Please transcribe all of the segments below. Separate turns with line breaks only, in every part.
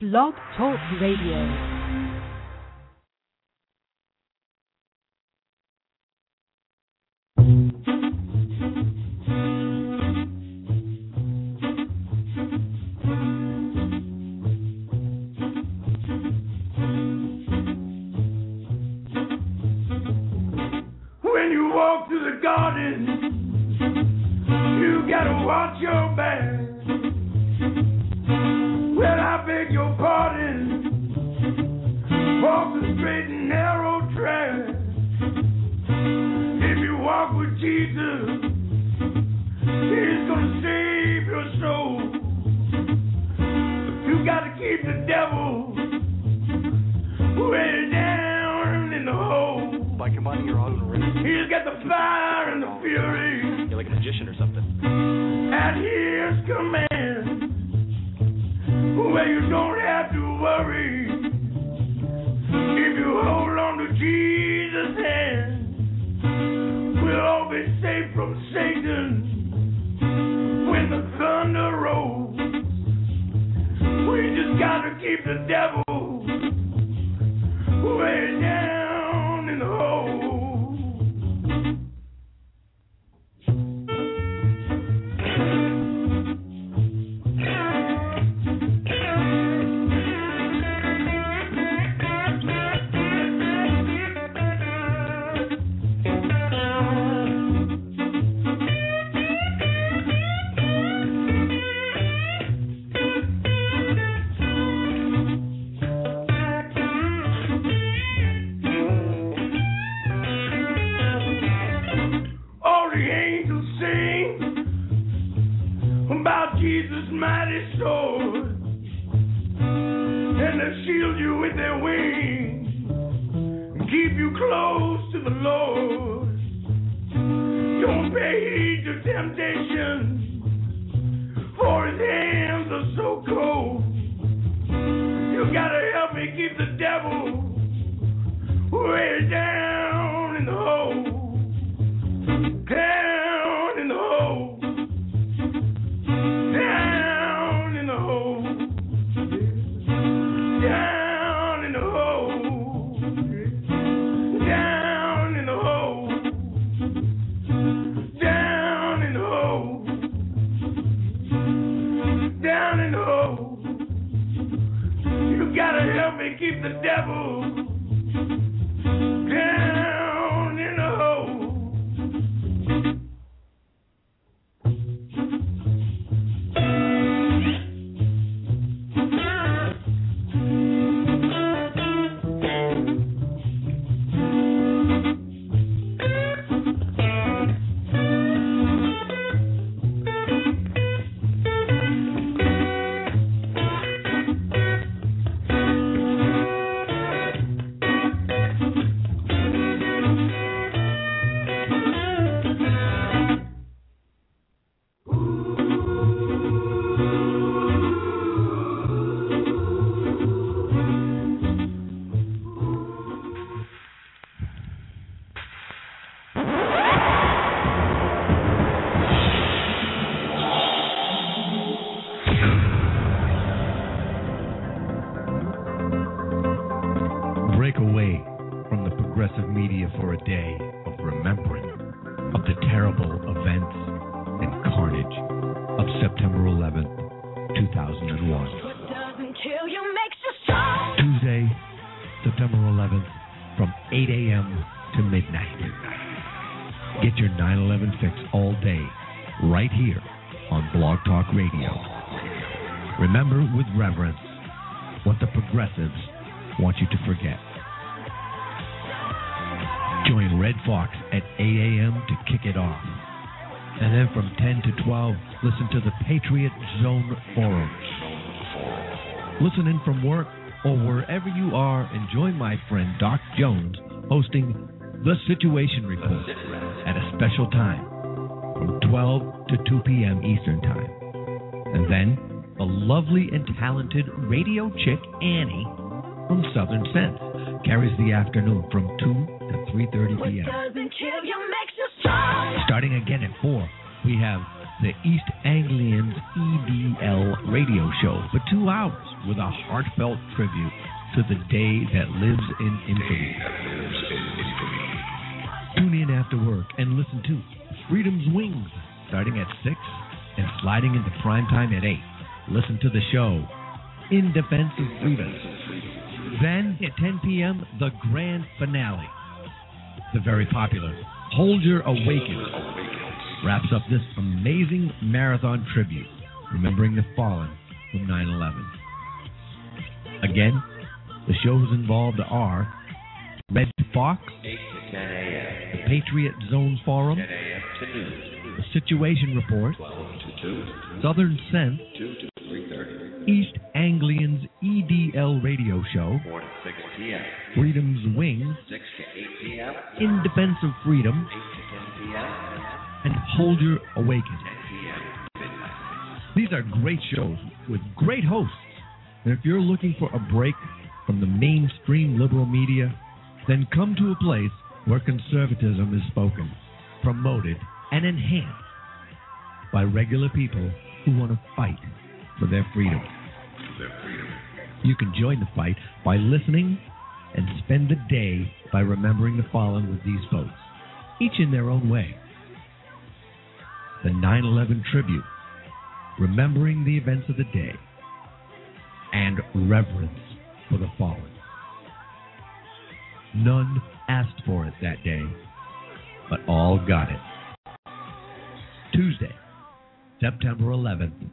Blog Talk Radio.
When you walk through the garden, at his command. Where you don't have to worry if you hold on to Jesus' hand. We'll all be safe from Satan when the thunder rolls. We just gotta keep the devil and they shield you with their wings, and keep you close to the Lord. Don't pay heed to temptation, for His hands are so cold. You gotta help me keep the devil way down in the hole down me keep the devil
September 11th, 2001. Tuesday, September 11th, from 8 a.m. to midnight. Get your 9 11 fix all day, right here on Blog Talk Radio. Remember with reverence what the progressives want you to forget. Join Red Fox at 8 a.m. to kick it off. And then from 10 to 12, listen to the Patriot Zone Forum. Listen in from work or wherever you are and join my friend Doc Jones hosting The Situation Report at a special time from 12 to 2 p.m. Eastern Time. And then the lovely and talented radio chick Annie from Southern Sense carries the afternoon from 2 to 3:30 p.m. Starting again at 4, we have the East Anglians EDL radio show for two hours with a heartfelt tribute to the day that lives in infamy. Tune in after work and listen to Freedom's Wings starting at 6 and sliding into prime time at 8. Listen to the show In Defense of Freedom. Then at 10 p.m., the grand finale. The very popular Hold Your Awaken wraps up this amazing marathon tribute, remembering the fallen from 9 11. Again, the shows involved are Red Fox, the Patriot Zone Forum, the Situation Report, Southern Sense, East Anglians EDL Radio Show, Freedom's Wings, In Defense of Freedom, Hold Your Awaken. These are great shows with great hosts. And if you're looking for a break from the mainstream liberal media, then come to a place where conservatism is spoken, promoted, and enhanced by regular people who want to fight for their freedom. You can join the fight by listening and spend the day by remembering the fallen with these folks, each in their own way. The 9 11 tribute, remembering the events of the day, and reverence for the fallen. None asked for it that day, but all got it. Tuesday, September 11th,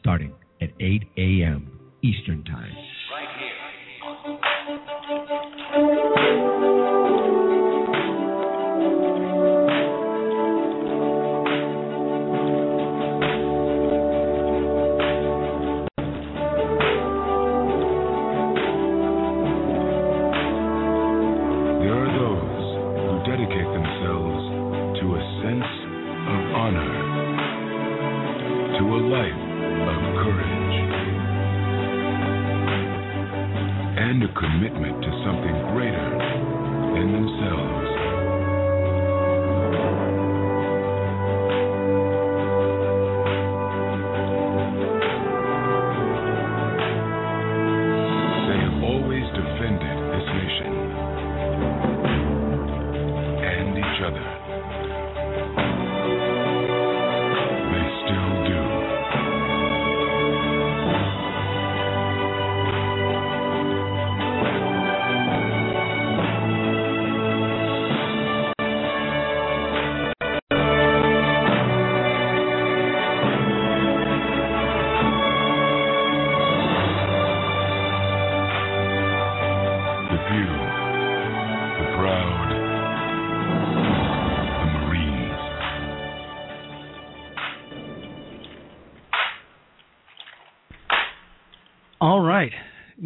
starting at 8 a.m. Eastern Time.
There commitment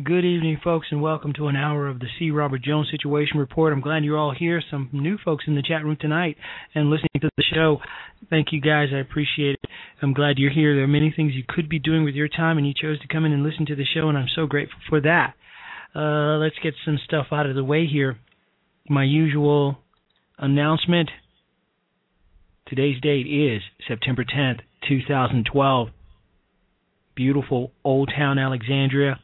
Good evening, folks, and welcome to an hour of the C. Robert Jones Situation Report. I'm glad you're all here. Some new folks in the chat room tonight and listening to the show. Thank you, guys. I appreciate it. I'm glad you're here. There are many things you could be doing with your time, and you chose to come in and listen to the show, and I'm so grateful for that. Uh, let's get some stuff out of the way here. My usual announcement. Today's date is September 10th, 2012. Beautiful Old Town Alexandria,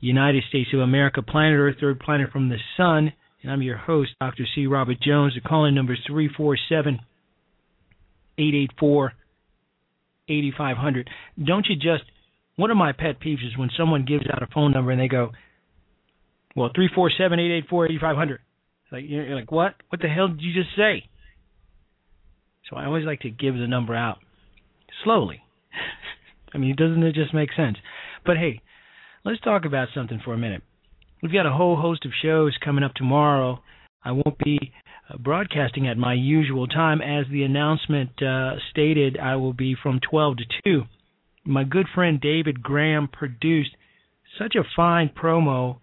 United States of America, planet Earth, third planet from the sun. And I'm your host, Dr. C. Robert Jones. The calling number is 347 884 8500. Don't you just. One of my pet peeves is when someone gives out a phone number and they go, well, 347 884 8500. Like, you're like, what? What the hell did you just say? So I always like to give the number out slowly. I mean, doesn't it just make sense? But hey, let's talk about something for a minute. We've got a whole host of shows coming up tomorrow. I won't be uh, broadcasting at my usual time. As the announcement uh, stated, I will be from 12 to 2. My good friend David Graham produced such a fine promo.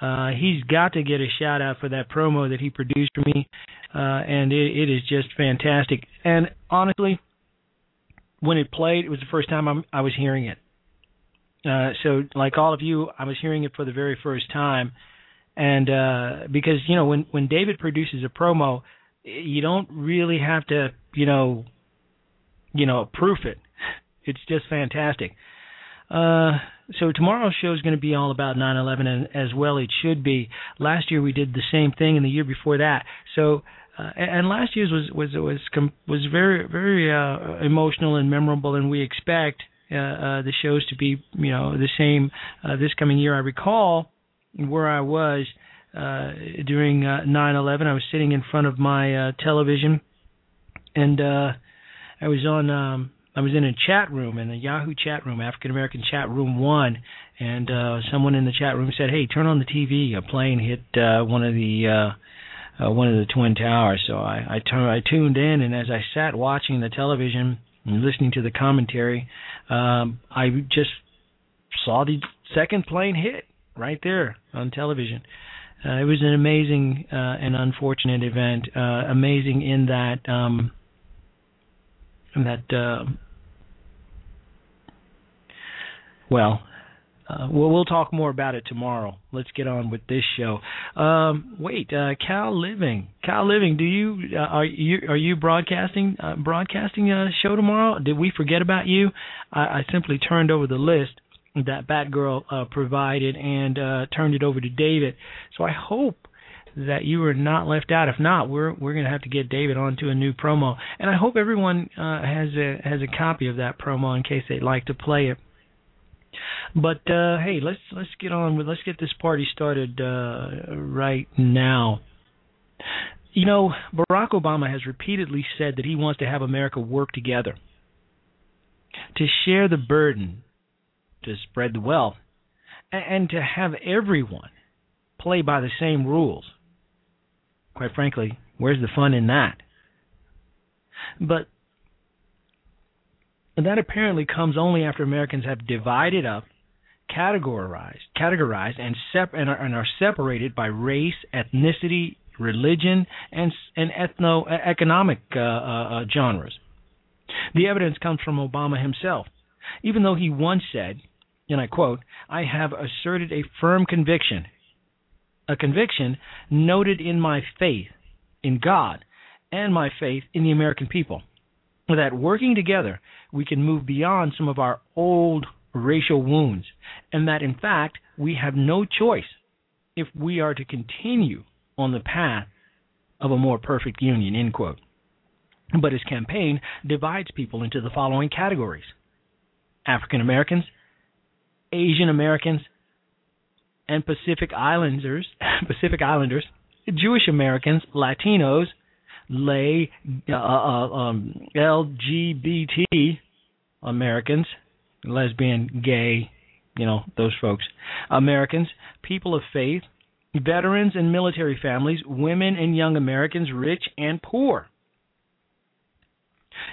Uh, he's got to get a shout out for that promo that he produced for me, uh, and it, it is just fantastic. And honestly, when it played, it was the first time I'm, I was hearing it. Uh, so, like all of you, I was hearing it for the very first time, and uh, because you know when when David produces a promo, you don't really have to you know you know, proof it. It's just fantastic. Uh, so tomorrow's show is going to be all about 9/11, and as well it should be. Last year we did the same thing, and the year before that. So, uh, and last year's was was was was very very uh, emotional and memorable, and we expect the shows to be you know the same uh, this coming year. I recall where I was uh, during uh, 9/11. I was sitting in front of my uh, television, and uh, I was on. Um, I was in a chat room in a Yahoo chat room, African American chat room one, and uh, someone in the chat room said, "Hey, turn on the TV. A plane hit uh, one of the uh, uh, one of the twin towers." So I I, turned, I tuned in, and as I sat watching the television and listening to the commentary, um, I just saw the second plane hit right there on television. Uh, it was an amazing uh, and unfortunate event. Uh, amazing in that um, in that uh, well, uh, well, we'll talk more about it tomorrow. Let's get on with this show. Um, wait, uh, Cal Living, Cal Living, do you uh, are you are you broadcasting uh, broadcasting a show tomorrow? Did we forget about you? I, I simply turned over the list that Batgirl uh, provided and uh, turned it over to David. So I hope that you were not left out. If not, we're we're going to have to get David onto a new promo, and I hope everyone uh, has a has a copy of that promo in case they'd like to play it. But uh, hey, let's let's get on with let's get this party started uh, right now. You know, Barack Obama has repeatedly said that he wants to have America work together, to share the burden, to spread the wealth, and, to have everyone play by the same rules. Quite frankly, where's the fun in that? But that apparently comes only after Americans have divided up, categorized, categorized, and, sep- and, are, and are separated by race, ethnicity, religion, and and ethno-economic uh, uh, uh, genres. The evidence comes from Obama himself, even though he once said, and I quote, "I have asserted a firm conviction, a conviction noted in my faith in God and my faith in the American people, that working together we can move beyond some of our old racial wounds, and that in fact we have no choice if we are to continue on the path of a more perfect union. End quote. But his campaign divides people into the following categories African Americans, Asian Americans, and Pacific Islanders, Pacific Islanders, Jewish Americans, Latinos, lay uh, uh, um, LGBT Americans, lesbian, gay, you know, those folks, Americans, people of faith, veterans and military families, women and young Americans, rich and poor.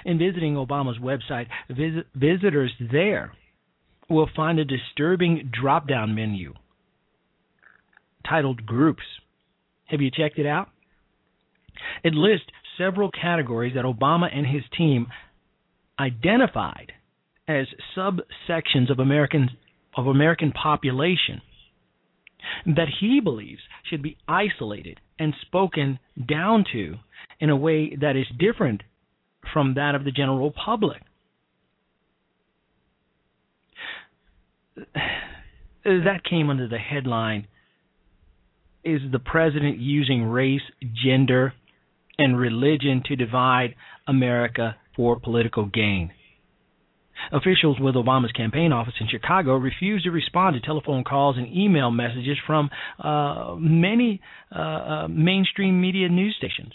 In visiting Obama's website, visit, visitors there will find a disturbing drop down menu titled Groups. Have you checked it out? It lists several categories that Obama and his team identified as subsections of American of American population that he believes should be isolated and spoken down to in a way that is different from that of the general public. That came under the headline Is the President using race, gender, and religion to divide America for political gain? Officials with Obama's campaign office in Chicago refused to respond to telephone calls and email messages from uh, many uh, uh, mainstream media news stations.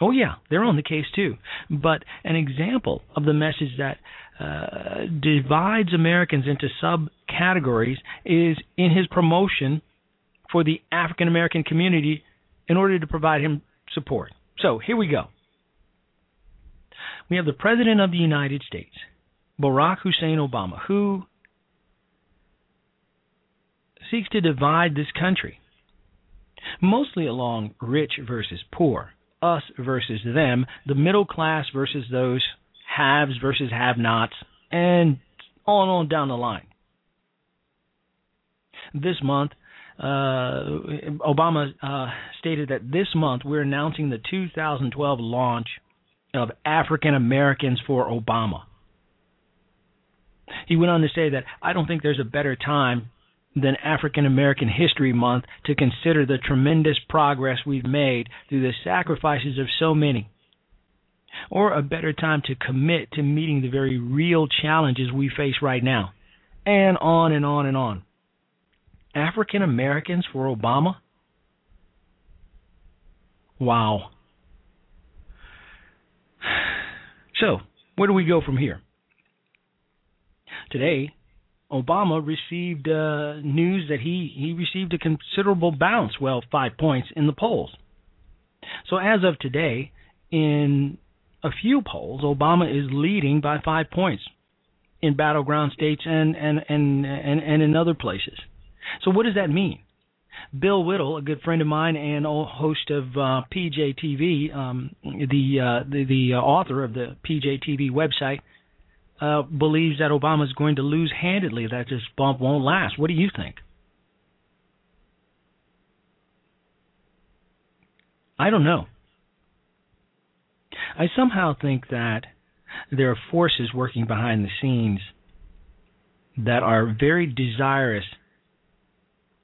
Oh, yeah, they're on the case too. But an example of the message that uh, divides Americans into subcategories is in his promotion for the African American community in order to provide him support. So here we go. We have the President of the United States Barack Hussein Obama, who seeks to divide this country, mostly along rich versus poor, us versus them, the middle class versus those haves versus have nots, and on and on down the line. This month, Obama uh, stated that this month we're announcing the 2012 launch of African Americans for Obama. He went on to say that I don't think there's a better time than African American History Month to consider the tremendous progress we've made through the sacrifices of so many, or a better time to commit to meeting the very real challenges we face right now, and on and on and on. African Americans for Obama? Wow. So, where do we go from here? Today, Obama received uh, news that he, he received a considerable bounce, well, five points in the polls. So as of today, in a few polls, Obama is leading by five points in battleground states and, and, and, and, and in other places. So what does that mean? Bill Whittle, a good friend of mine and host of uh, PJTV, um, the, uh, the the author of the PJTV website, uh, believes that Obama is going to lose handedly. That this bump won't last. What do you think? I don't know. I somehow think that there are forces working behind the scenes that are very desirous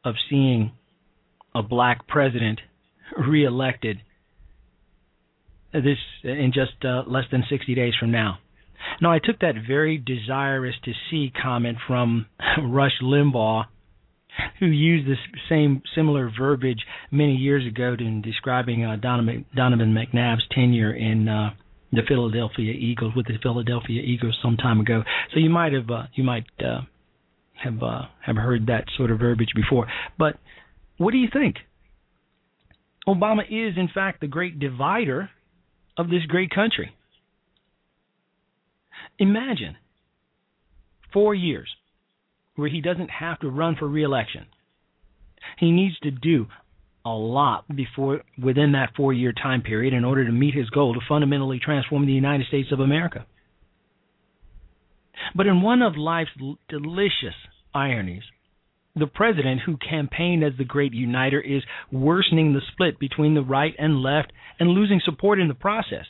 of seeing a black president reelected this in just uh, less than 60 days from now. Now, I took that very desirous to see comment from Rush Limbaugh, who used this same similar verbiage many years ago in describing uh, Donovan, McNabb's tenure in uh, the Philadelphia Eagles with the Philadelphia Eagles some time ago. So you might have uh, you might uh, have uh, have heard that sort of verbiage before. But what do you think? Obama is in fact the great divider of this great country. Imagine four years where he doesn't have to run for reelection. He needs to do a lot before within that four year time period in order to meet his goal to fundamentally transform the United States of America. But in one of life's delicious ironies, the president who campaigned as the great uniter is worsening the split between the right and left and losing support in the process.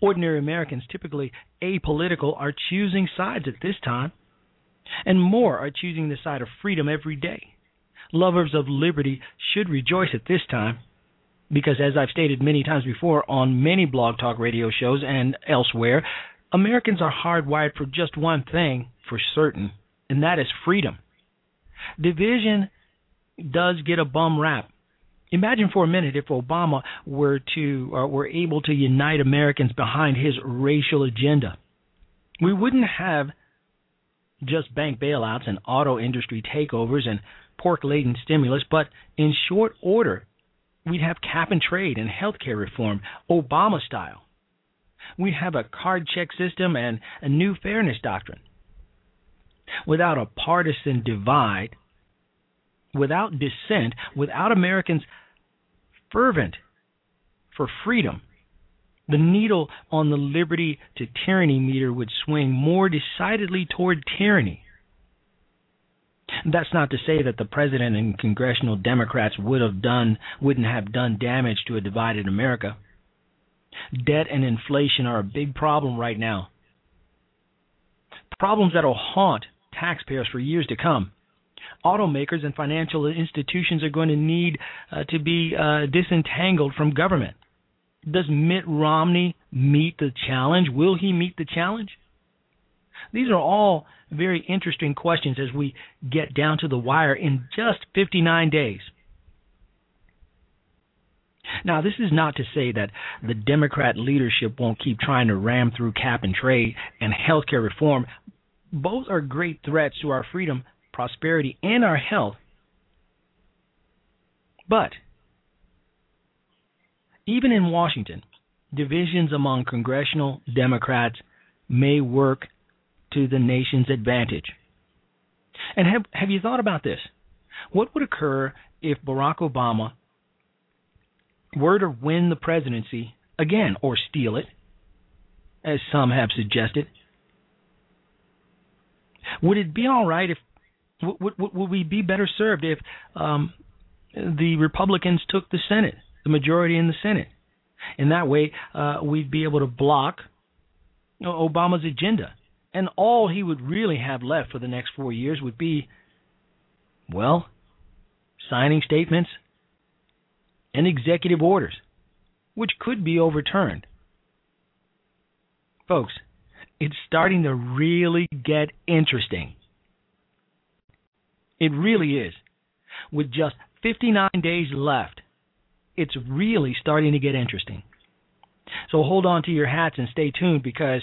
Ordinary Americans, typically apolitical, are choosing sides at this time, and more are choosing the side of freedom every day. Lovers of liberty should rejoice at this time because, as I've stated many times before on many blog talk radio shows and elsewhere, Americans are hardwired for just one thing for certain, and that is freedom. Division does get a bum rap, Imagine for a minute if Obama were to uh, were able to unite Americans behind his racial agenda. We wouldn't have just bank bailouts and auto industry takeovers and pork-laden stimulus, but in short order, we'd have cap and trade and health care reform, Obama style. We'd have a card check system and a new fairness doctrine. Without a partisan divide, without dissent, without Americans fervent for freedom, the needle on the liberty to tyranny meter would swing more decidedly toward tyranny. That's not to say that the president and congressional Democrats would have done wouldn't have done damage to a divided America. Debt and inflation are a big problem right now. Problems that'll haunt taxpayers for years to come automakers and financial institutions are going to need uh, to be uh, disentangled from government. Does Mitt Romney meet the challenge? Will he meet the challenge? These are all very interesting questions as we get down to the wire in just 59 days. Now, this is not to say that the Democrat leadership won't keep trying to ram through cap and trade and health care reform. Both are great threats to our freedom prosperity, and our health. But even in Washington, divisions among congressional Democrats may work to the nation's advantage. And have have you thought about this? What would occur if Barack Obama were to win the presidency again or steal it, as some have suggested? Would it be all right if would, would, would we be better served if um, the Republicans took the Senate, the majority in the Senate? In that way, uh, we'd be able to block Obama's agenda. And all he would really have left for the next four years would be, well, signing statements and executive orders, which could be overturned. Folks, it's starting to really get interesting. It really is. With just 59 days left, it's really starting to get interesting. So hold on to your hats and stay tuned because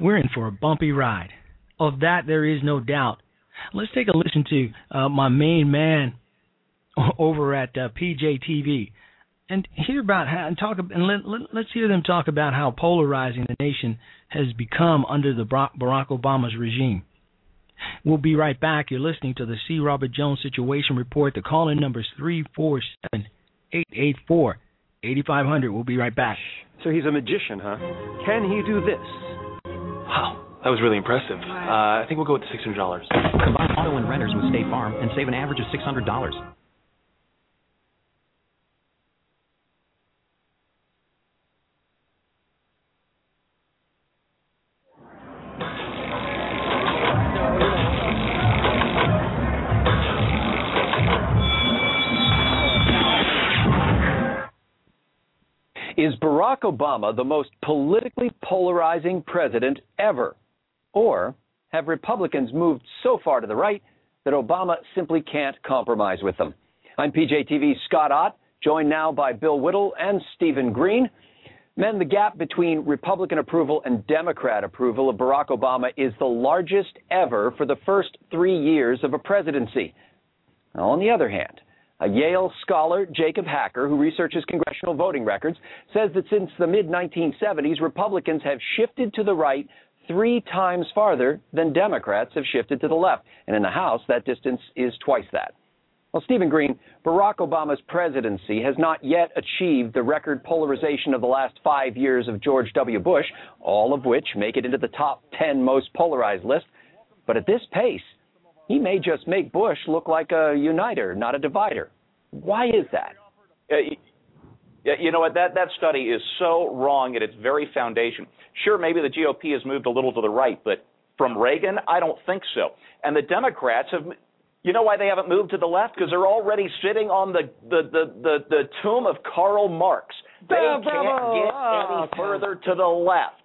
we're in for a bumpy ride. Of that, there is no doubt. Let's take a listen to uh, my main man over at uh, PJTV and hear about how and talk and let, let, let's hear them talk about how polarizing the nation has become under the Barack Obama's regime. We'll be right back. You're listening to the C. Robert Jones Situation Report. The call-in number is 347-884-8500. We'll be right back.
So he's a magician, huh? Can he do this? Wow. That was really impressive. Uh, I think we'll go with the $600.
Combine auto and renters with State Farm and save an average of $600.
Is Barack Obama the most politically polarizing president ever? Or have Republicans moved so far to the right that Obama simply can't compromise with them? I'm PJTV's Scott Ott, joined now by Bill Whittle and Stephen Green. Men, the gap between Republican approval and Democrat approval of Barack Obama is the largest ever for the first three years of a presidency. Now, on the other hand, a Yale scholar, Jacob Hacker, who researches congressional voting records, says that since the mid 1970s, Republicans have shifted to the right three times farther than Democrats have shifted to the left. And in the House, that distance is twice that. Well, Stephen Green, Barack Obama's presidency has not yet achieved the record polarization of the last five years of George W. Bush, all of which make it into the top 10 most polarized list. But at this pace, he may just make Bush look like a uniter, not a divider. Why is that?
Uh, you know what? That that study is so wrong at its very foundation. Sure, maybe the GOP has moved a little to the right, but from Reagan, I don't think so. And the Democrats have. You know why they haven't moved to the left? Because they're already sitting on the the the the, the tomb of Karl Marx. They can't get any oh, further to the left.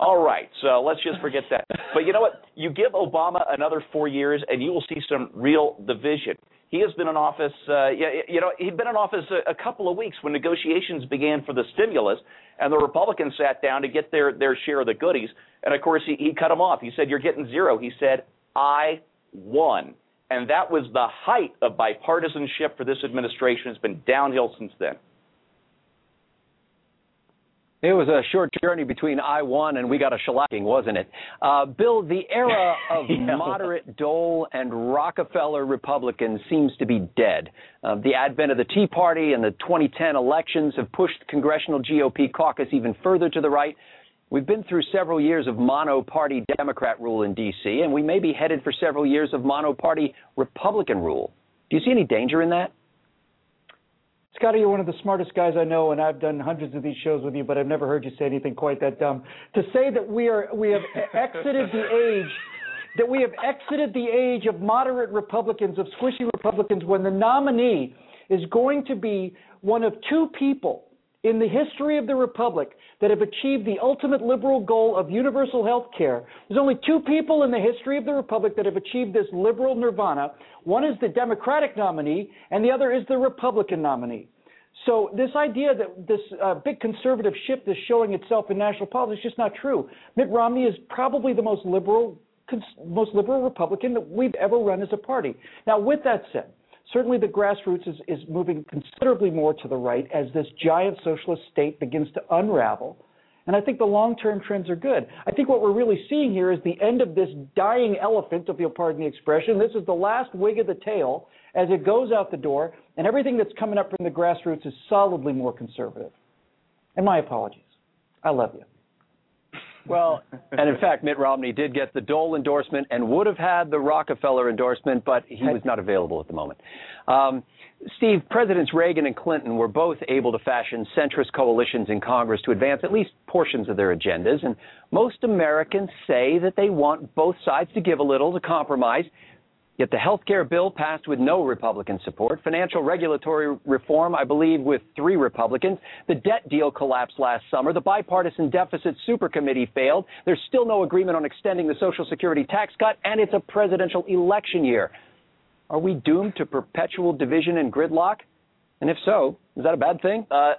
All right, so let's just forget that. But you know what? You give Obama another four years, and you will see some real division. He has been in office, uh, you know, he'd been in office a, a couple of weeks when negotiations began for the stimulus, and the Republicans sat down to get their their share of the goodies. And of course, he, he cut them off. He said, "You're getting zero." He said, "I won," and that was the height of bipartisanship for this administration. It's been downhill since then.
It was a short journey between I won and we got a shellacking, wasn't it? Uh, Bill, the era of yeah. moderate Dole and Rockefeller Republicans seems to be dead. Uh, the advent of the Tea Party and the 2010 elections have pushed the congressional GOP caucus even further to the right. We've been through several years of mono-party Democrat rule in D.C., and we may be headed for several years of mono-party Republican rule. Do you see any danger in that?
Scotty, you're one of the smartest guys I know, and I've done hundreds of these shows with you, but I've never heard you say anything quite that dumb. To say that we are we have exited the age that we have exited the age of moderate Republicans, of squishy Republicans, when the nominee is going to be one of two people in the history of the Republic that have achieved the ultimate liberal goal of universal health care. There's only two people in the history of the Republic that have achieved this liberal nirvana. One is the Democratic nominee, and the other is the Republican nominee. So this idea that this uh, big conservative shift is showing itself in national politics is just not true. Mitt Romney is probably the most liberal, cons- most liberal Republican that we've ever run as a party. Now, with that said, Certainly, the grassroots is, is moving considerably more to the right as this giant socialist state begins to unravel. And I think the long term trends are good. I think what we're really seeing here is the end of this dying elephant, if you'll pardon the expression. This is the last wig of the tail as it goes out the door, and everything that's coming up from the grassroots is solidly more conservative. And my apologies. I love you.
Well, and in fact, Mitt Romney did get the Dole endorsement and would have had the Rockefeller endorsement, but he was not available at the moment. Um, Steve, Presidents Reagan and Clinton were both able to fashion centrist coalitions in Congress to advance at least portions of their agendas, and most Americans say that they want both sides to give a little, to compromise. Yet the health care bill passed with no Republican support. Financial regulatory reform, I believe, with three Republicans. The debt deal collapsed last summer. The bipartisan deficit super committee failed. There's still no agreement on extending the Social Security tax cut, and it's a presidential election year. Are we doomed to perpetual division and gridlock? And if so, is that a bad thing?
Uh,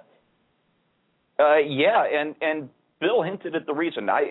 uh, yeah, and and Bill hinted at the reason. I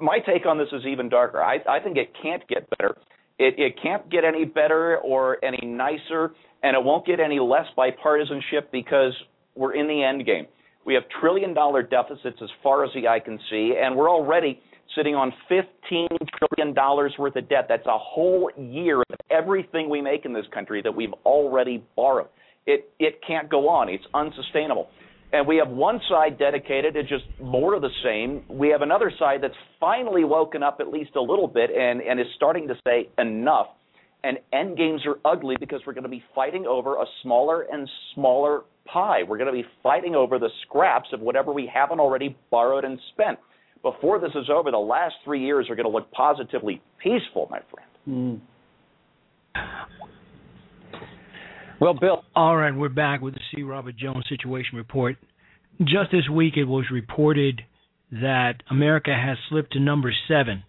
my take on this is even darker. I I think it can't get better. It, it can't get any better or any nicer, and it won't get any less bipartisanship because we're in the end game. We have trillion dollar deficits as far as the eye can see, and we're already sitting on $15 trillion worth of debt. That's a whole year of everything we make in this country that we've already borrowed. It, it can't go on. It's unsustainable. And we have one side dedicated to just more of the same. We have another side that's finally woken up at least a little bit and, and is starting to say enough. And end games are ugly because we're going to be fighting over a smaller and smaller pie. We're going to be fighting over the scraps of whatever we haven't already borrowed and spent. Before this is over, the last three years are going to look positively peaceful, my friend.
Mm. Well, Bill.
All right, we're back with the C. Robert Jones Situation Report. Just this week, it was reported that America has slipped to number seven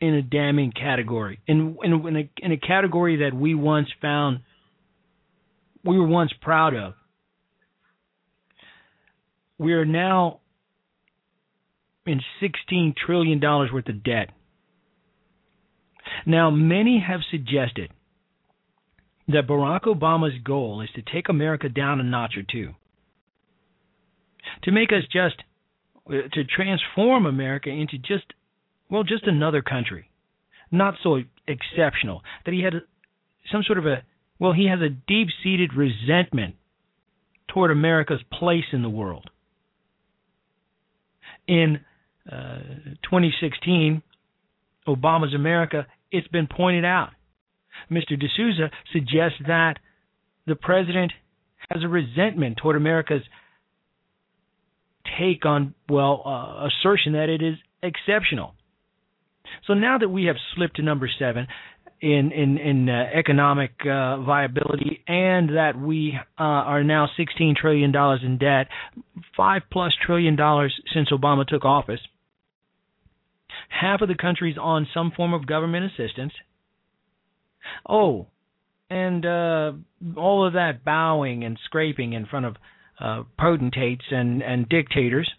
in a damning category, in in, in, a, in a category that we once found we were once proud of. We are now in $16 trillion worth of debt. Now, many have suggested that Barack Obama's goal is to take America down a notch or two, to make us just, to transform America into just, well, just another country, not so exceptional, that he had some sort of a, well, he has a deep seated resentment toward America's place in the world. In uh, 2016, Obama's America, it's been pointed out. Mr. D'Souza suggests that the president has a resentment toward America's take on, well, uh, assertion that it is exceptional. So now that we have slipped to number seven in in, in uh, economic uh, viability, and that we uh, are now 16 trillion dollars in debt, five plus trillion dollars since Obama took office, half of the country's on some form of government assistance. Oh, and uh, all of that bowing and scraping in front of uh, potentates and, and dictators.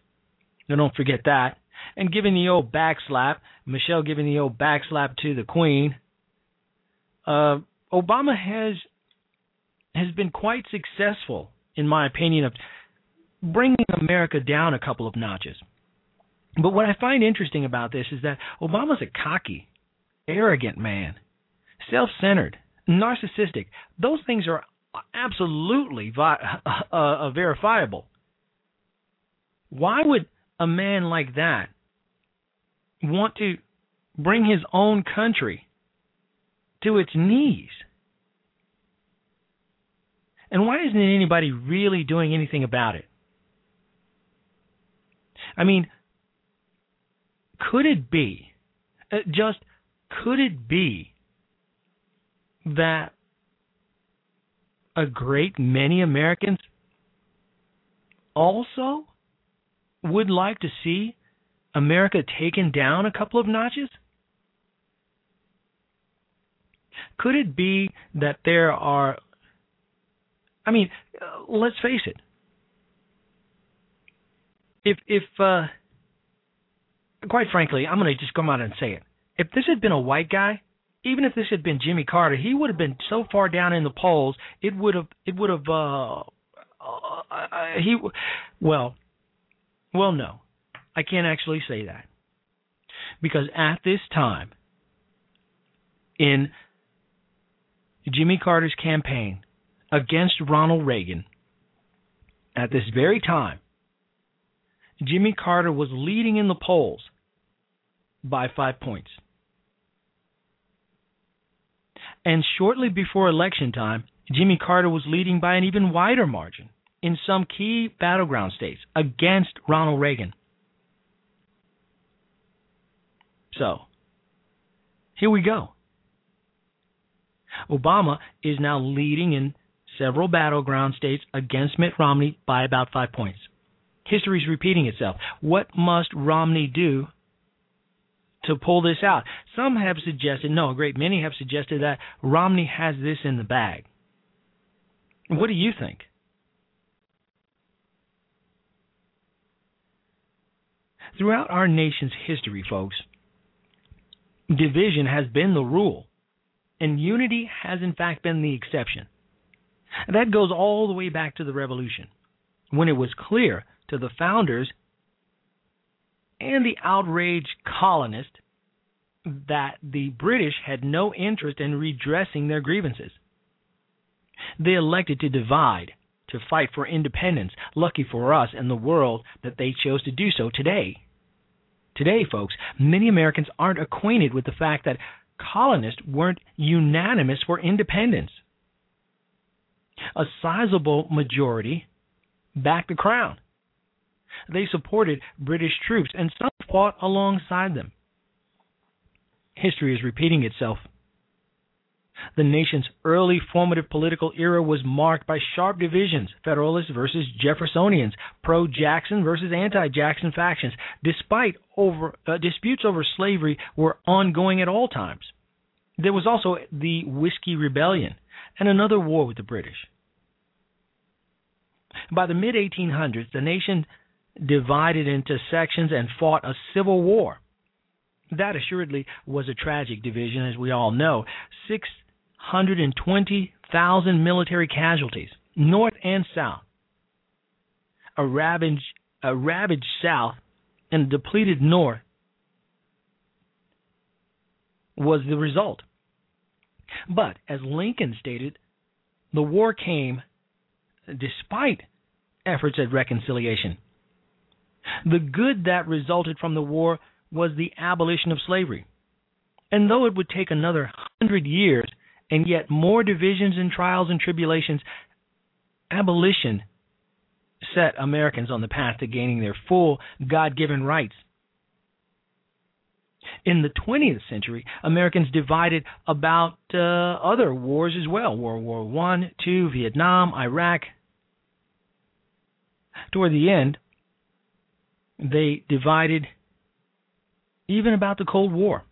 Now, don't forget that. And giving the old backslap, Michelle giving the old backslap to the Queen. Uh, Obama has has been quite successful, in my opinion, of bringing America down a couple of notches. But what I find interesting about this is that Obama's a cocky, arrogant man, self centered, narcissistic. Those things are absolutely vi- uh, uh, verifiable. Why would a man like that want to bring his own country to its knees? And why isn't anybody really doing anything about it? I mean, could it be, uh, just could it be that a great many Americans also would like to see America taken down a couple of notches? Could it be that there are, I mean, uh, let's face it. If if uh, quite frankly, I'm going to just come out and say it. If this had been a white guy, even if this had been Jimmy Carter, he would have been so far down in the polls, it would have it would have uh, uh, uh he well, well no. I can't actually say that. Because at this time in Jimmy Carter's campaign against Ronald Reagan, at this very time, Jimmy Carter was leading in the polls by five points. And shortly before election time, Jimmy Carter was leading by an even wider margin in some key battleground states against Ronald Reagan. So, here we go. Obama is now leading in several battleground states against Mitt Romney by about five points. History is repeating itself. What must Romney do to pull this out? Some have suggested, no, a great many have suggested that Romney has this in the bag. What do you think? Throughout our nation's history, folks, division has been the rule, and unity has in fact been the exception. That goes all the way back to the Revolution, when it was clear to the founders and the outraged colonists that the British had no interest in redressing their grievances. They elected to divide, to fight for independence. Lucky for us and the world that they chose to do so today. Today, folks, many Americans aren't acquainted with the fact that colonists weren't unanimous for independence. A sizable majority backed the crown. They supported British troops, and some fought alongside them. History is repeating itself. The nation's early formative political era was marked by sharp divisions Federalists versus Jeffersonians, pro Jackson versus anti Jackson factions. Despite over, uh, disputes over slavery were ongoing at all times. There was also the Whiskey Rebellion and another war with the British. By the mid 1800s, the nation divided into sections and fought a civil war. That assuredly was a tragic division, as we all know. 620,000 military casualties, north and south. A ravaged, a ravaged south and a depleted north was the result. But, as Lincoln stated, the war came despite efforts at reconciliation. The good that resulted from the war was the abolition of slavery. And though it would take another hundred years and yet more divisions and trials and tribulations, abolition set Americans on the path to gaining their full God given rights. In the 20th century, Americans divided about uh, other wars as well World War One, Two, Vietnam, Iraq. Toward the end, they divided even about the Cold War.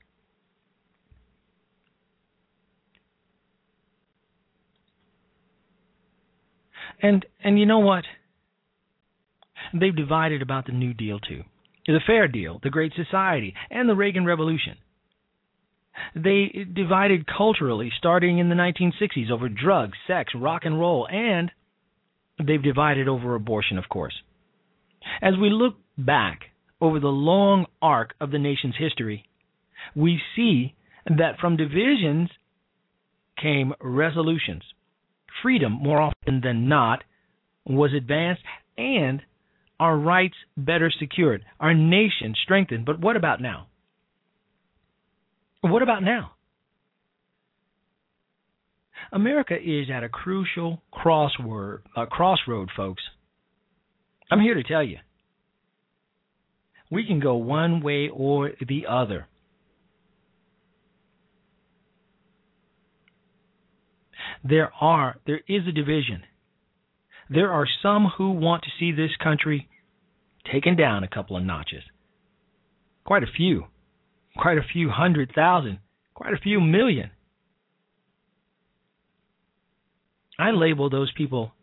And and you know what? They've divided about the New Deal too. The Fair Deal, the Great Society, and the Reagan Revolution. They divided culturally starting in the 1960s over drugs, sex, rock and roll, and they've divided over abortion, of course. As we look back over the long arc of the nation's history, we see that from divisions came resolutions. Freedom, more often than not, was advanced and our rights better secured, our nation strengthened. But what about now? What about now? America is at a crucial crossword, uh, crossroad, folks. I'm here to tell you we can go one way or the other. There are there is a division. There are some who want to see this country taken down a couple of notches. Quite a few. Quite a few hundred thousand. Quite a few million. I label those people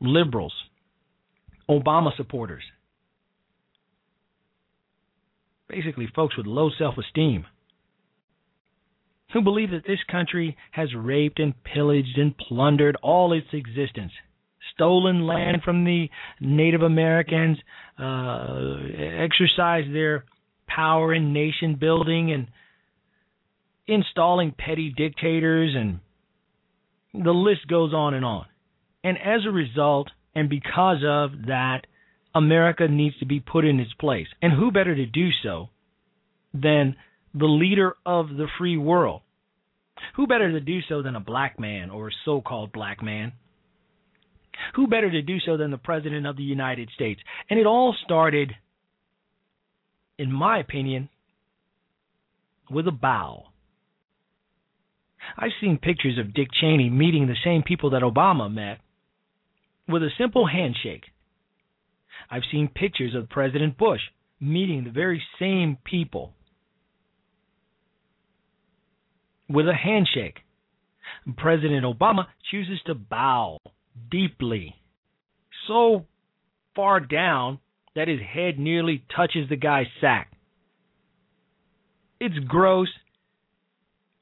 liberals, Obama supporters, basically folks with low self esteem who believe that this country has raped and pillaged and plundered all its existence, stolen land from the Native Americans, uh, exercised their power in nation building and installing petty dictators, and the list goes on and on. And as a result, and because of that, America needs to be put in its place. And who better to do so than the leader of the free world? Who better to do so than a black man or a so called black man? Who better to do so than the President of the United States? And it all started, in my opinion, with a bow. I've seen pictures of Dick Cheney meeting the same people that Obama met with a simple handshake. I've seen pictures of President Bush meeting the very same people with a handshake. President Obama chooses to bow deeply, so far down that his head nearly touches the guy's sack. It's gross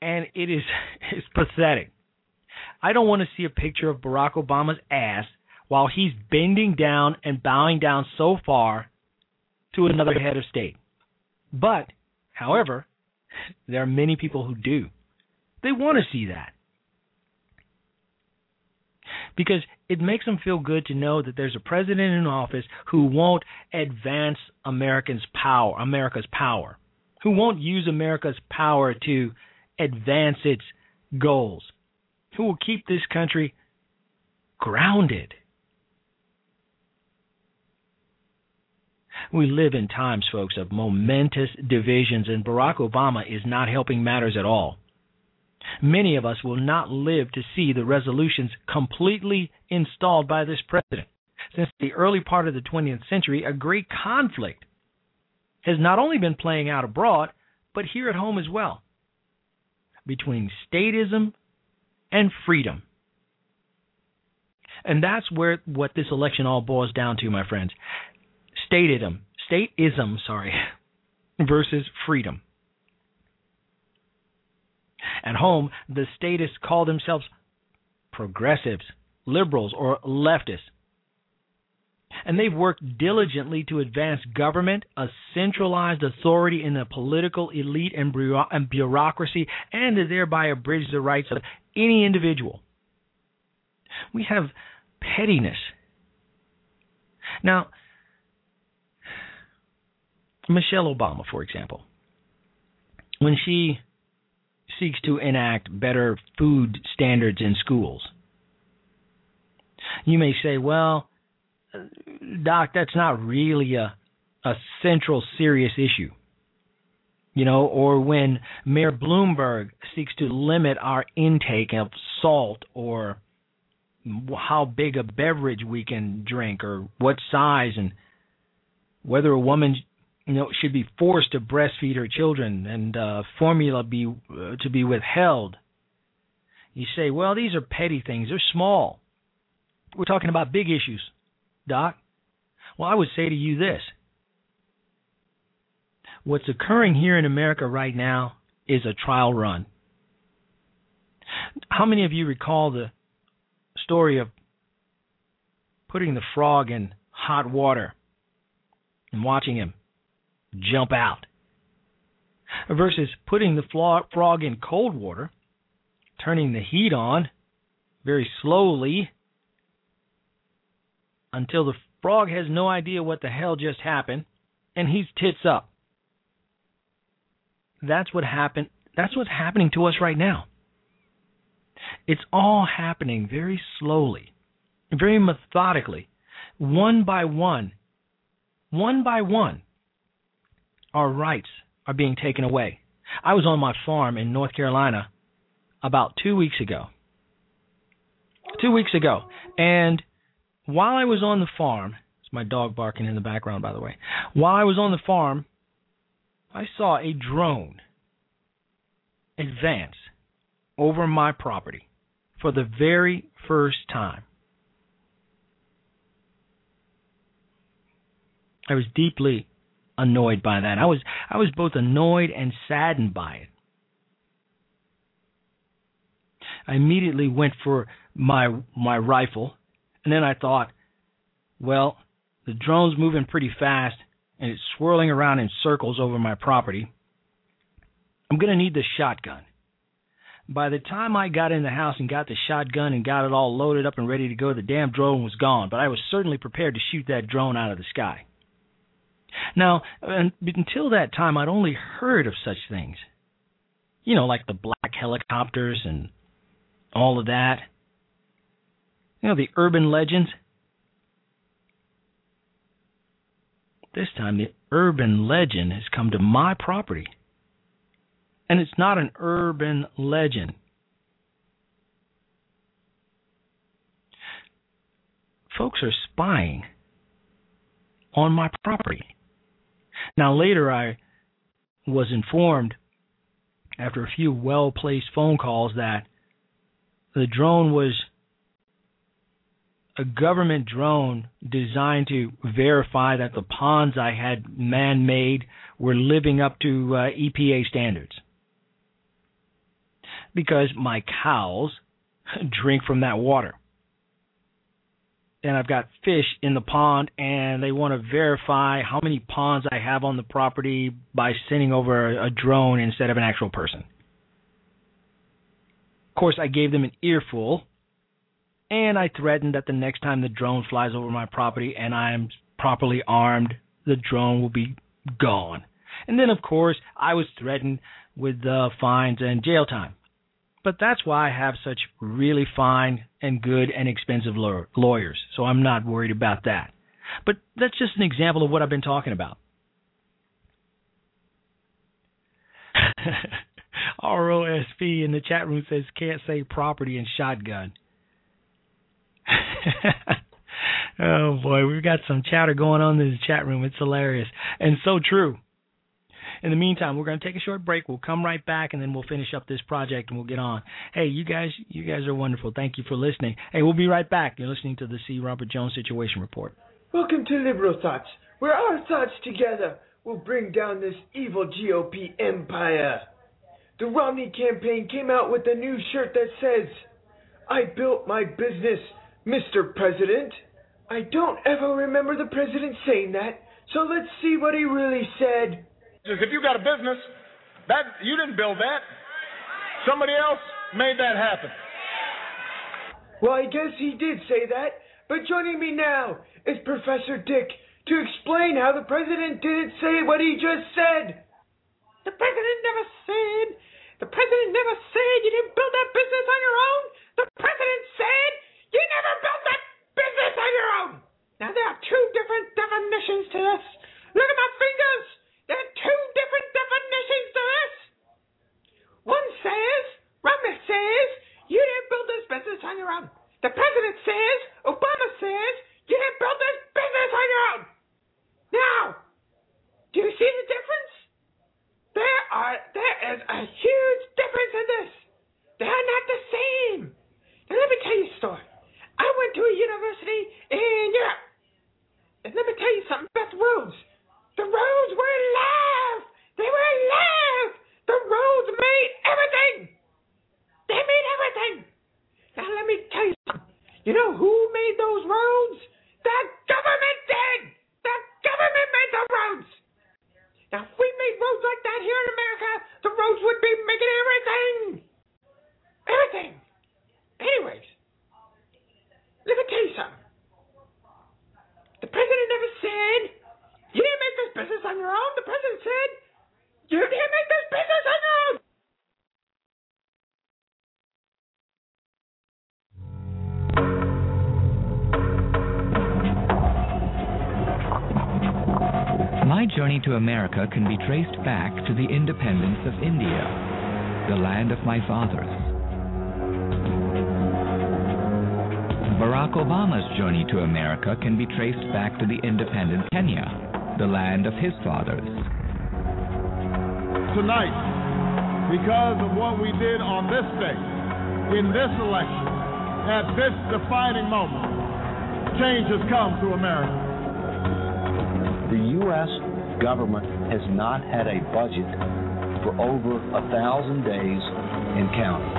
and it is it's pathetic. I don't want to see a picture of Barack Obama's ass while he's bending down and bowing down so far to another head of state. But, however, there are many people who do. They want to see that. Because it makes them feel good to know that there's a president in office who won't advance Americans' power, America's power, who won't use America's power to advance its goals, who will keep this country grounded. We live in times, folks, of momentous divisions, and Barack Obama is not helping matters at all. Many of us will not live to see the resolutions completely installed by this president. Since the early part of the 20th century, a great conflict has not only been playing out abroad, but here at home as well between statism and freedom. And that's where what this election all boils down to, my friends. Statism, statism, sorry, versus freedom. At home, the statists call themselves progressives, liberals, or leftists. And they've worked diligently to advance government, a centralized authority in the political elite and bureaucracy, and to thereby abridge the rights of any individual. We have pettiness. Now, Michelle Obama, for example, when she seeks to enact better food standards in schools, you may say, well, Doc, that's not really a a central serious issue. You know, or when Mayor Bloomberg seeks to limit our intake of salt or how big a beverage we can drink or what size and whether a woman you know should be forced to breastfeed her children and uh, formula be uh, to be withheld. You say, well, these are petty things; they're small. We're talking about big issues, Doc. Well, I would say to you this: what's occurring here in America right now is a trial run. How many of you recall the story of putting the frog in hot water and watching him jump out versus putting the frog in cold water, turning the heat on very slowly until the frog has no idea what the hell just happened and he's tits up. That's what happened. That's what's happening to us right now. It's all happening very slowly, very methodically, one by one, one by one our rights are being taken away. I was on my farm in North Carolina about two weeks ago. Two weeks ago. And while I was on the farm, it's my dog barking in the background, by the way. While I was on the farm, I saw a drone advance over my property for the very first time. I was deeply annoyed by that. I was I was both annoyed and saddened by it. I immediately went for my my rifle, and then I thought, well, the drone's moving pretty fast and it's swirling around in circles over my property. I'm going to need the shotgun. By the time I got in the house and got the shotgun and got it all loaded up and ready to go, the damn drone was gone. But I was certainly prepared to shoot that drone out of the sky. Now, until that time, I'd only heard of such things. You know, like the black helicopters and all of that. You know, the urban legends. This time, the urban legend has come to my property. And it's not an urban legend. Folks are spying on my property. Now, later I was informed after a few well placed phone calls that the drone was a government drone designed to verify that the ponds I had man made were living up to uh, EPA standards. Because my cows drink from that water. And I've got fish in the pond, and they want to verify how many ponds I have on the property by sending over a, drone instead of an actual person. Of course, I gave them an earful and I threatened that the next time the drone flies over my property and I am properly armed, the drone will be gone. And then, of course, I was threatened with uh, fines and jail time. But that's why I have such really fine and good and expensive lawyers, so I'm not worried about that. But that's just an example of what I've been talking about. ROSP in the chat room says can't say property and shotgun. oh boy, we've got some chatter going on in the chat room. It's hilarious and so true. In the meantime, we're going to take a short break. We'll come right back and then we'll finish up this project and we'll get on. Hey, you guys, you guys are wonderful. Thank you for listening. Hey, we'll be right back. You're listening to the C. Robert Jones Situation Report.
Welcome to Liberal Thoughts, where our thoughts together will bring down this evil GOP empire. The Romney campaign came out with a new shirt that says, I built my business Mr. President, I don't ever remember the president saying that, so let's see what he really said.
If you got a business, that you didn't build that. Somebody else made that happen.
Well, I guess he did say that, but joining me now is Professor Dick to explain how the president didn't say what he just said.
The president never said. The president never said you didn't build that business on your own. The president said you never built that business on your own. Now there are two different definitions to this. Look at my fingers. There are two different definitions to this. One says, Romney says, you didn't build this business on your own. The president says, Obama says, you didn't build this business on your own. Now, do you see the difference? There are there is a huge difference in this. They're not the same. Now let me tell you a story. I went to a university in Europe. And let me tell you something about the roads. The roads were alive. They were alive. The roads made everything. They made everything. Now let me tell you something. You know who made those roads? The government did. The government made the roads. Now if we made roads like that here in America, the roads would be
journey to America can be traced back to the independence of India, the land of my fathers. Barack Obama's journey to America can be traced back to the independent Kenya, the land of his fathers.
Tonight, because of what we did on this day, in this election, at this defining moment, change has come to America.
The U.S. government has not had a budget for over a thousand days and counting.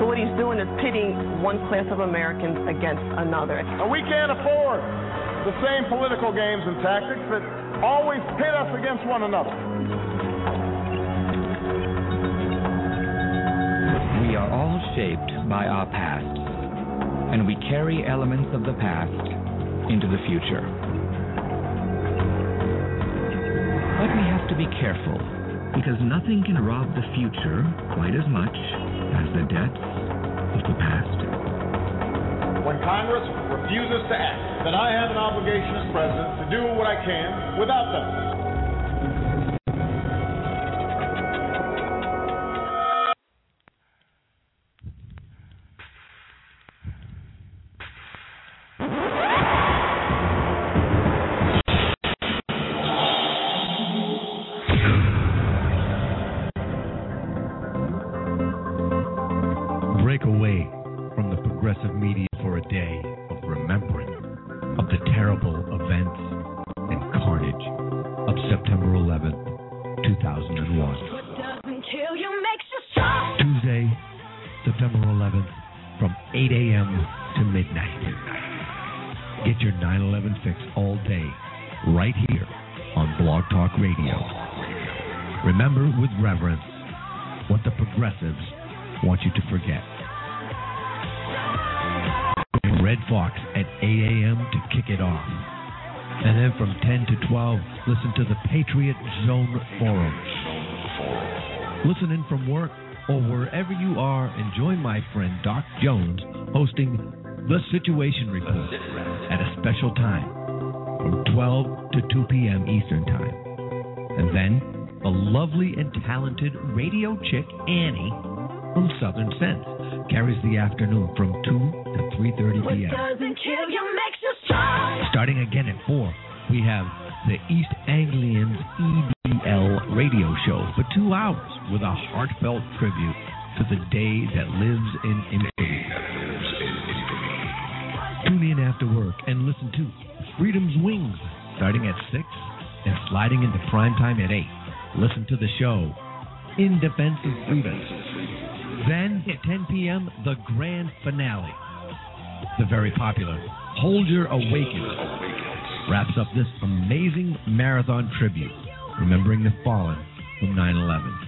So what he's doing is pitting one class of Americans against another.
And we can't afford the same political games and tactics that always pit us against one another.
We are all shaped by our past, and we carry elements of the past into the future. But we have to be careful, because nothing can rob the future quite as much as the debts of the past.
When Congress refuses to act, then I have an obligation as president to do what I can without them.
Or wherever you are and join my friend Doc Jones hosting The Situation Report at a special time from 12 to 2 p.m. Eastern Time. And then the lovely and talented radio chick Annie from Southern Sense carries the afternoon from 2 to 3:30 p.m. Starting again at 4, we have the East Anglians EDL radio show for 2 hours with a heartfelt tribute to the day that lives in infamy. Tune in after work and listen to Freedom's Wings starting at 6 and sliding into prime time at 8. Listen to the show In Defense of Freedom. Then at 10 p.m., the grand finale. The very popular Hold Your Awakening wraps up this amazing marathon tribute, remembering the fallen from 9 11.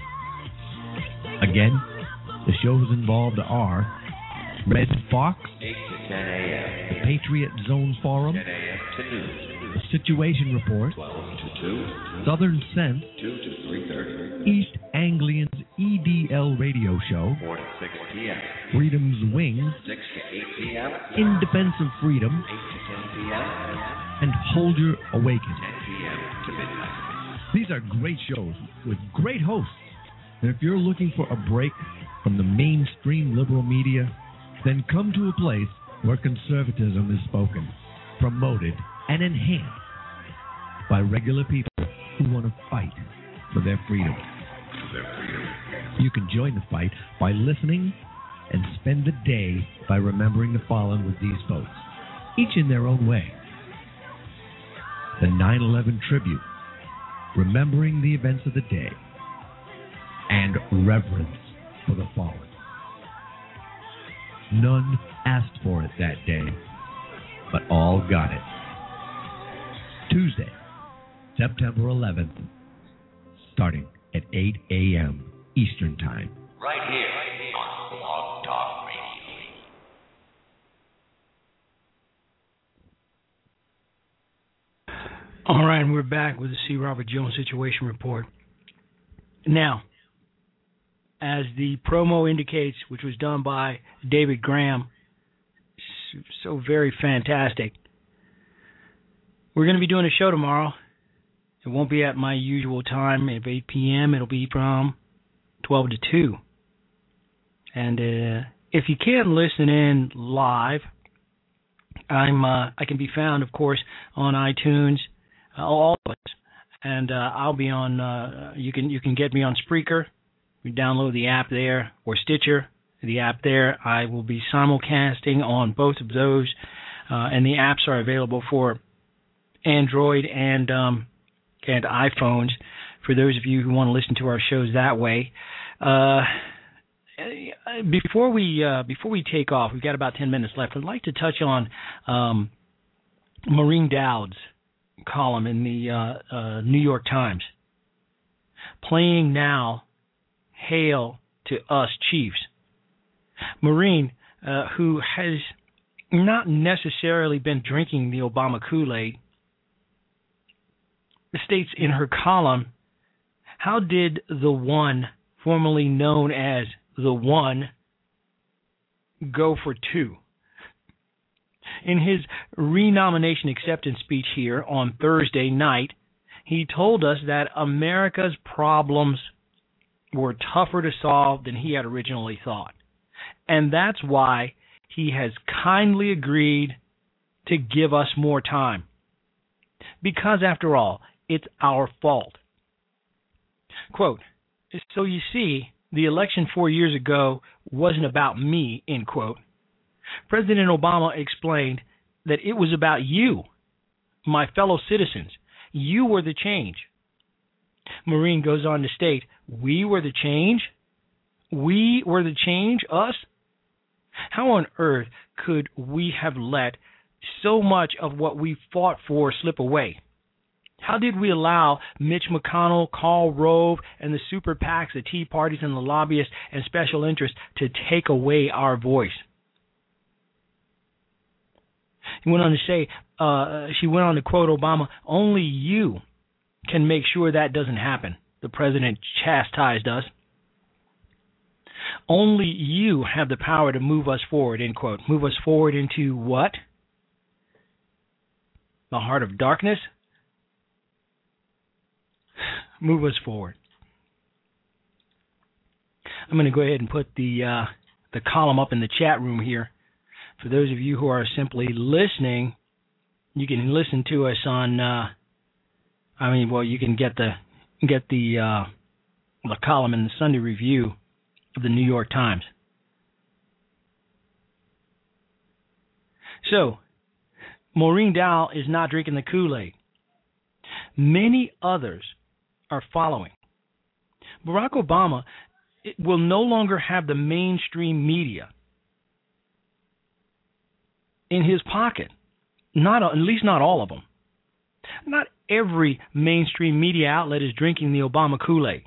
Again, the shows involved are Red Fox, the Patriot Zone Forum, the Situation Report, Southern Sense, East Anglians EDL Radio Show, Freedom's Wings, In Defense of Freedom, and Hold Your Awakening. These are great shows with great hosts. And if you're looking for a break from the mainstream liberal media, then come to a place where conservatism is spoken, promoted, and enhanced by regular people who want to fight for their freedom. You can join the fight by listening and spend the day by remembering the fallen with these folks, each in their own way. The 9 11 tribute, remembering the events of the day, and reverence for the fallen. None asked for it that day, but all got it. Tuesday, September 11th, starting at 8 a.m. Eastern Time.
Right here
All right, and we're back with the C. Robert Jones Situation Report. Now, as the promo indicates, which was done by David Graham, so very fantastic. We're going to be doing a show tomorrow. It won't be at my usual time of 8 p.m. It'll be from 12 to 2. And uh, if you can't listen in live, I'm uh, I can be found, of course, on iTunes, all of us, and uh, I'll be on. Uh, you can you can get me on Spreaker. You download the app there or Stitcher, the app there. I will be simulcasting on both of those, uh, and the apps are available for Android and um, and iPhones. For those of you who want to listen to our shows that way. Uh, before we uh, before we take off, we've got about ten minutes left. I'd like to touch on um, Dowd's column in the uh, uh, New York Times. Playing now, hail to us Chiefs. Maureen, uh, who has not necessarily been drinking the Obama Kool Aid, states in her column How did the one, formerly known as the one, go for two? In his renomination acceptance speech here on Thursday night, he told us that America's problems were tougher to solve than he had originally thought. And that's why he has kindly agreed to give us more time. Because, after all, it's our fault. Quote, so you see, the election four years ago wasn't about me, end quote. President Obama explained that it was about you, my fellow citizens. You were the change. Maureen goes on to state, We were the change? We were the change? Us? How on earth could we have let so much of what we fought for slip away? How did we allow Mitch McConnell, Karl Rove, and the super PACs, the Tea Parties, and the lobbyists and special interests to take away our voice? He went on to say, uh, she went on to quote Obama, only you can make sure that doesn't happen. The president chastised us. Only you have the power to move us forward, end quote. Move us forward into what? The heart of darkness? Move us forward. I'm going to go ahead and put the uh, the column up in the chat room here. For those of you who are simply listening, you can listen to us on. Uh, I mean, well, you can get the get the uh, the column in the Sunday Review of the New York Times. So, Maureen Dowd is not drinking the Kool Aid. Many others are following. Barack Obama will no longer have the mainstream media in his pocket. Not at least not all of them. Not every mainstream media outlet is drinking the Obama Kool-Aid.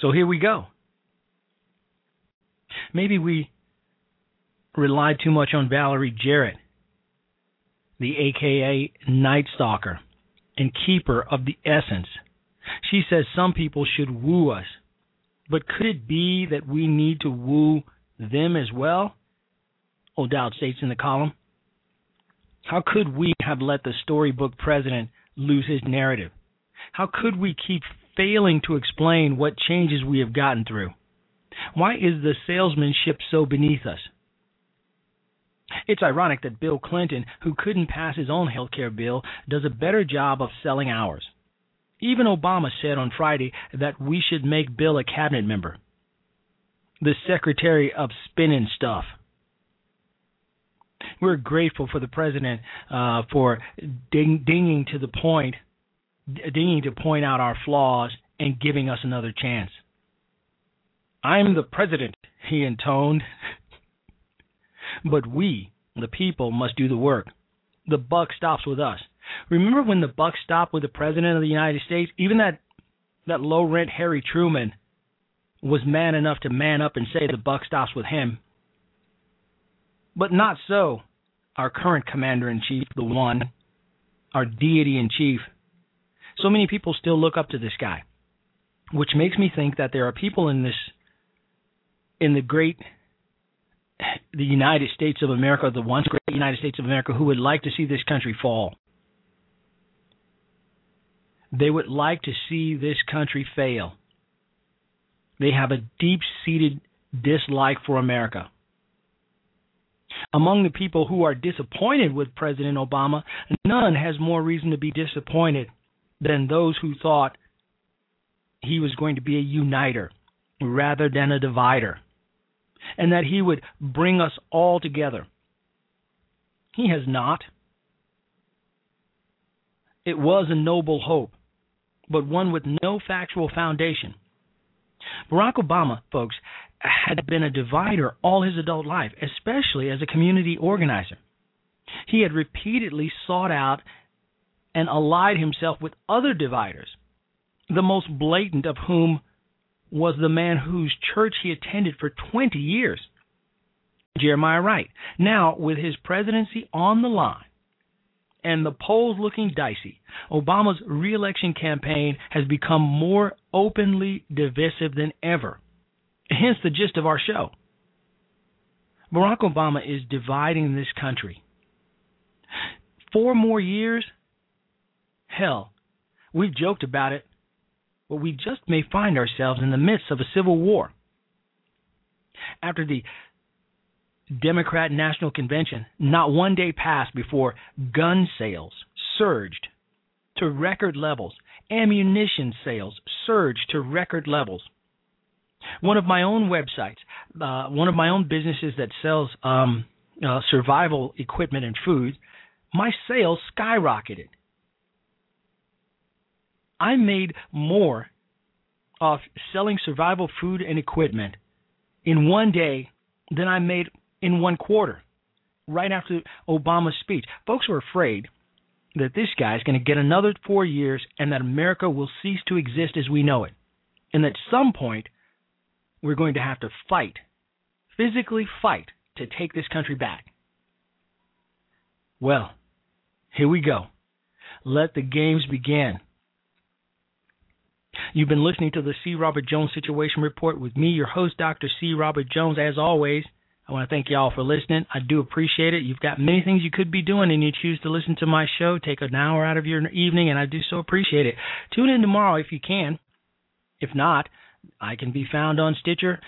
So here we go. Maybe we relied too much on Valerie Jarrett, the AKA Night Stalker and keeper of the essence. She says some people should woo us. But could it be that we need to woo them as well? O'Dowd states in the column. How could we have let the storybook president lose his narrative? How could we keep failing to explain what changes we have gotten through? Why is the salesmanship so beneath us? It's ironic that Bill Clinton, who couldn't pass his own health care bill, does a better job of selling ours. Even Obama said on Friday that we should make Bill a cabinet member. The secretary of spinning stuff. We're grateful for the president uh, for ding, dinging to the point, dinging to point out our flaws and giving us another chance. I'm the president, he intoned. but we, the people, must do the work. The buck stops with us. Remember when the buck stopped with the president of the United States? Even that that low rent Harry Truman was man enough to man up and say the buck stops with him. But not so our current commander in chief, the one, our deity in chief. So many people still look up to this guy, which makes me think that there are people in this in the great the United States of America, the once great United States of America, who would like to see this country fall. They would like to see this country fail. They have a deep seated dislike for America. Among the people who are disappointed with President Obama, none has more reason to be disappointed than those who thought he was going to be a uniter rather than a divider and that he would bring us all together. He has not. It was a noble hope, but one with no factual foundation. Barack Obama, folks, had been a divider all his adult life, especially as a community organizer. He had repeatedly sought out and allied himself with other dividers, the most blatant of whom was the man whose church he attended for 20 years. Jeremiah Wright. Now, with his presidency on the line and the polls looking dicey, Obama's reelection campaign has become more openly divisive than ever. Hence the gist of our show. Barack Obama is dividing this country. Four more years? Hell, we've joked about it, but we just may find ourselves in the midst of a civil war. After the Democrat National Convention, not one day passed before gun sales surged to record levels, ammunition sales surged to record levels. One of my own websites, uh, one of my own businesses that sells um, uh, survival equipment and food, my sales skyrocketed. I made more off selling survival food and equipment in one day than I made in one quarter, right after Obama's speech. Folks were afraid that this guy is going to get another four years and that America will cease to exist as we know it. And at some point, we're going to have to fight, physically fight, to take this country back. Well, here we go. Let the games begin. You've been listening to the C. Robert Jones Situation Report with me, your host, Dr. C. Robert Jones. As always, I want to thank y'all for listening. I do appreciate it. You've got many things you could be doing, and you choose to listen to my show. Take an hour out of your evening, and I do so appreciate it. Tune in tomorrow if you can. If not, I can be found on Stitcher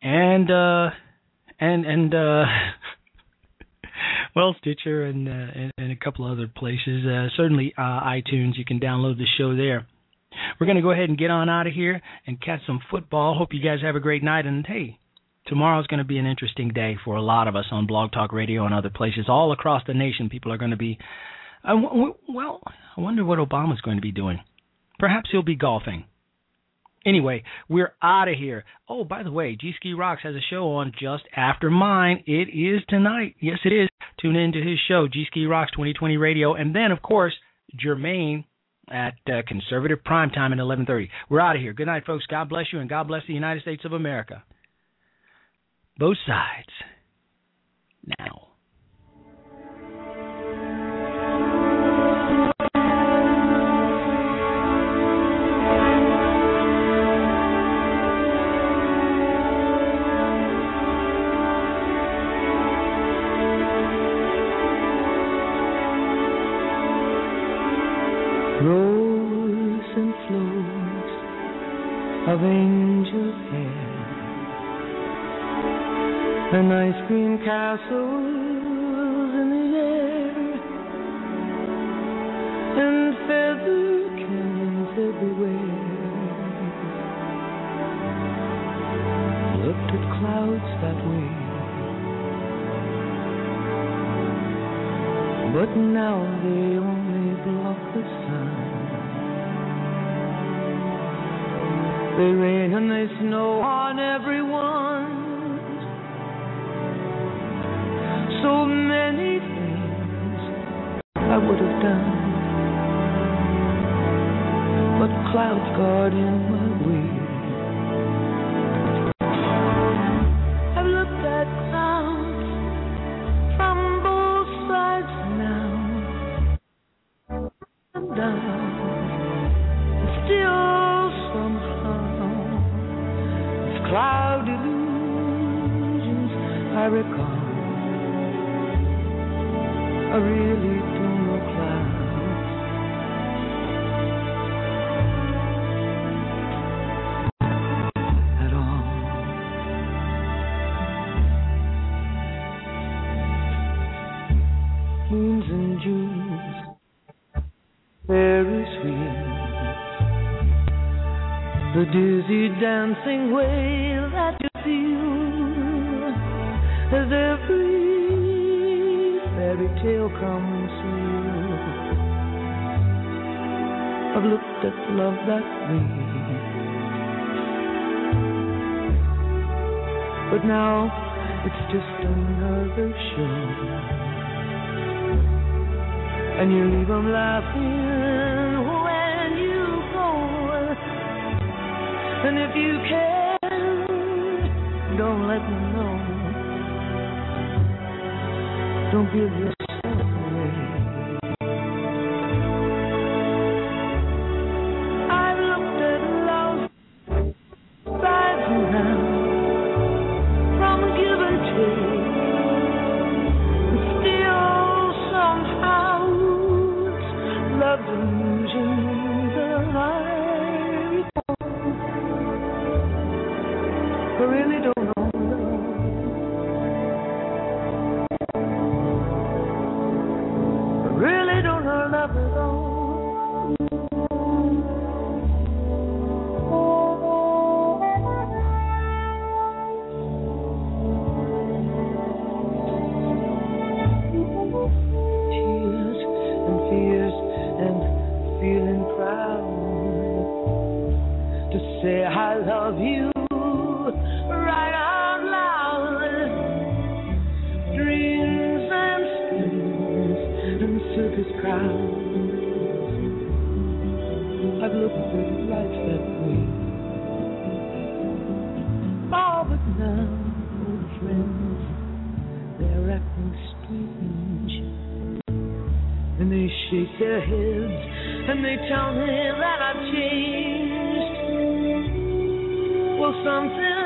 and uh and and uh well Stitcher and, uh, and and a couple other places. Uh certainly uh iTunes you can download the show there. We're going to go ahead and get on out of here and catch some football. Hope you guys have a great night and hey, tomorrow's going to be an interesting day for a lot of us on Blog Talk Radio and other places all across the nation. People are going to be uh, well, I wonder what Obama's going to be doing. Perhaps he'll be golfing. Anyway, we're out of here. Oh, by the way, G Ski Rocks has a show on just after mine. It is tonight. Yes, it is. Tune in to his show, G Ski Rocks 2020 Radio, and then of course Jermaine at uh, Conservative Prime Time at 11:30. We're out of here. Good night, folks. God bless you, and God bless the United States of America. Both sides. Now.
Moons and Junes, very sweet. The dizzy dancing way that you feel as every fairy tale comes true. I've looked at love that way. But now it's just another show and you leave them laughing when you go. And if you can, don't let them know. Don't give yourself. strange. And they shake their heads and they tell me that I've changed. Well, something